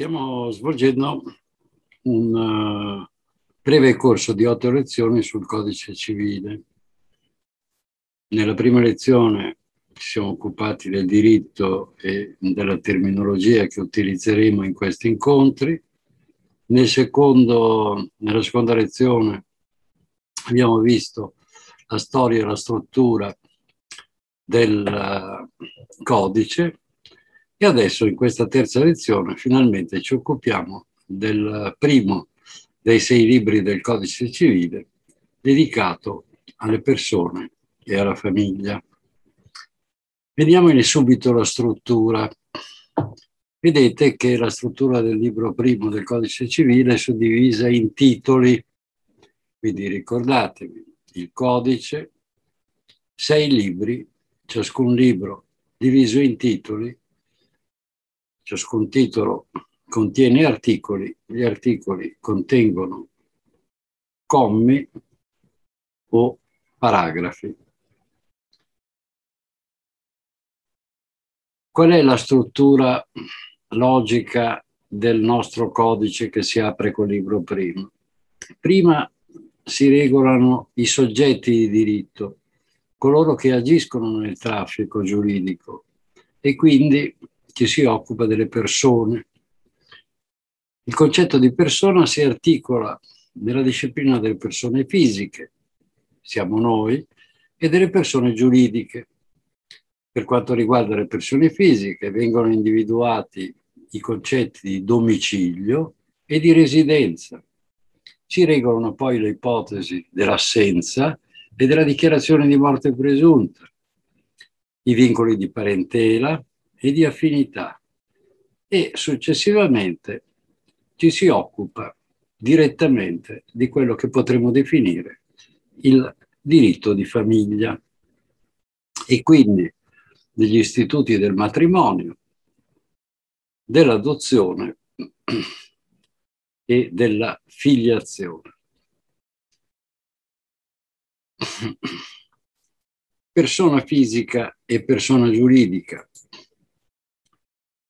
stiamo svolgendo un uh, breve corso di otto lezioni sul codice civile. Nella prima lezione ci siamo occupati del diritto e della terminologia che utilizzeremo in questi incontri. Nel secondo, nella seconda lezione abbiamo visto la storia e la struttura del uh, codice e adesso in questa terza lezione finalmente ci occupiamo del primo dei sei libri del codice civile dedicato alle persone e alla famiglia. Vediamone subito la struttura. Vedete che la struttura del libro primo del codice civile è suddivisa in titoli, quindi ricordatevi il codice, sei libri, ciascun libro diviso in titoli Ciascun titolo contiene articoli, gli articoli contengono commi o paragrafi. Qual è la struttura logica del nostro codice che si apre col libro primo? Prima si regolano i soggetti di diritto, coloro che agiscono nel traffico giuridico e quindi ci si occupa delle persone. Il concetto di persona si articola nella disciplina delle persone fisiche, siamo noi, e delle persone giuridiche. Per quanto riguarda le persone fisiche, vengono individuati i concetti di domicilio e di residenza. Si regolano poi le ipotesi dell'assenza e della dichiarazione di morte presunta, i vincoli di parentela, e di affinità e successivamente ci si occupa direttamente di quello che potremmo definire il diritto di famiglia e quindi degli istituti del matrimonio, dell'adozione e della filiazione. Persona fisica e persona giuridica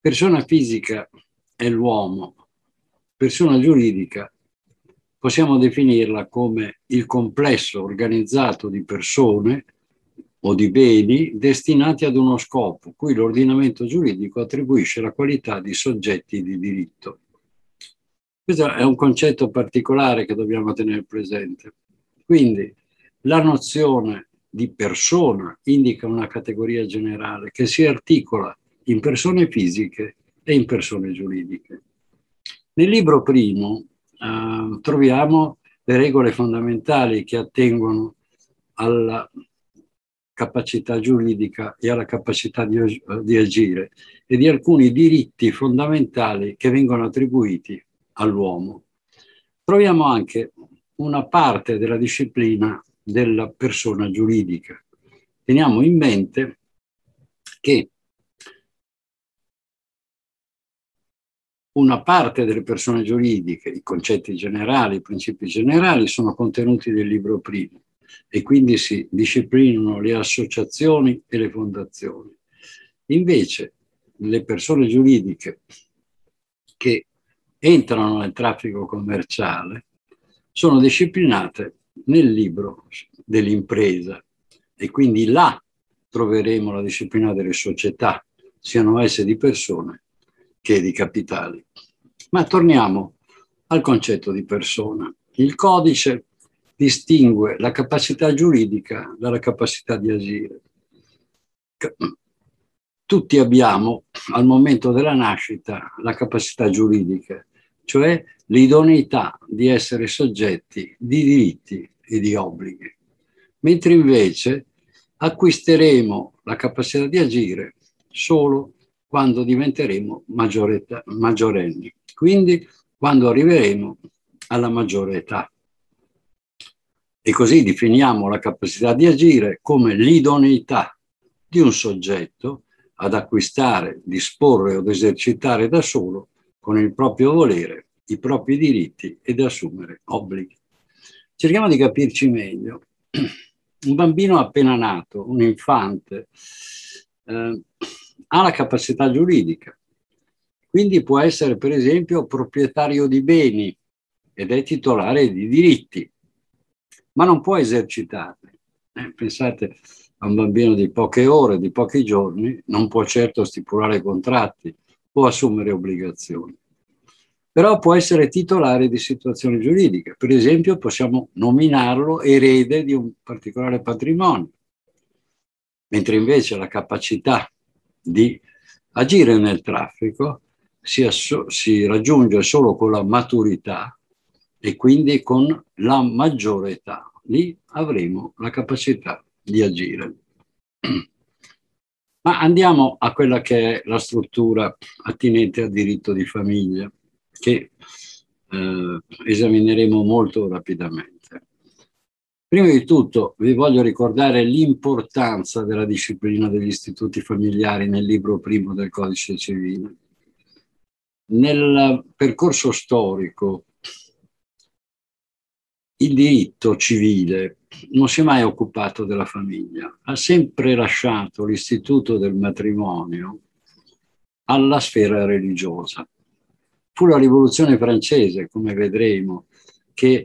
Persona fisica è l'uomo, persona giuridica possiamo definirla come il complesso organizzato di persone o di beni destinati ad uno scopo, cui l'ordinamento giuridico attribuisce la qualità di soggetti di diritto. Questo è un concetto particolare che dobbiamo tenere presente. Quindi la nozione di persona indica una categoria generale che si articola in persone fisiche e in persone giuridiche. Nel libro primo eh, troviamo le regole fondamentali che attengono alla capacità giuridica e alla capacità di, di agire e di alcuni diritti fondamentali che vengono attribuiti all'uomo. Troviamo anche una parte della disciplina della persona giuridica. Teniamo in mente che una parte delle persone giuridiche, i concetti generali, i principi generali sono contenuti nel libro primo e quindi si disciplinano le associazioni e le fondazioni. Invece le persone giuridiche che entrano nel traffico commerciale sono disciplinate nel libro dell'impresa e quindi là troveremo la disciplina delle società, siano esse di persone che di capitali. Ma torniamo al concetto di persona. Il codice distingue la capacità giuridica dalla capacità di agire. Tutti abbiamo al momento della nascita la capacità giuridica, cioè l'idoneità di essere soggetti di diritti e di obblighi, mentre invece acquisteremo la capacità di agire solo quando diventeremo maggiorenni, quindi quando arriveremo alla maggiore età. E così definiamo la capacità di agire come l'idoneità di un soggetto ad acquistare, disporre o esercitare da solo con il proprio volere i propri diritti ed assumere obblighi. Cerchiamo di capirci meglio. Un bambino appena nato, un infante, eh, ha la capacità giuridica, Quindi può essere per esempio proprietario di beni ed è titolare di diritti, ma non può esercitarli. Eh, pensate a un bambino di poche ore, di pochi giorni, non può certo stipulare contratti o assumere obbligazioni. Però può essere titolare di situazioni giuridiche. Per esempio possiamo nominarlo erede di un particolare patrimonio, mentre invece la capacità di agire nel traffico si, asso- si raggiunge solo con la maturità e quindi con la maggiore età. Lì avremo la capacità di agire. Ma andiamo a quella che è la struttura attinente al diritto di famiglia, che eh, esamineremo molto rapidamente. Prima di tutto vi voglio ricordare l'importanza della disciplina degli istituti familiari nel libro primo del Codice Civile. Nel percorso storico il diritto civile non si è mai occupato della famiglia, ha sempre lasciato l'istituto del matrimonio alla sfera religiosa. Fu la rivoluzione francese, come vedremo, che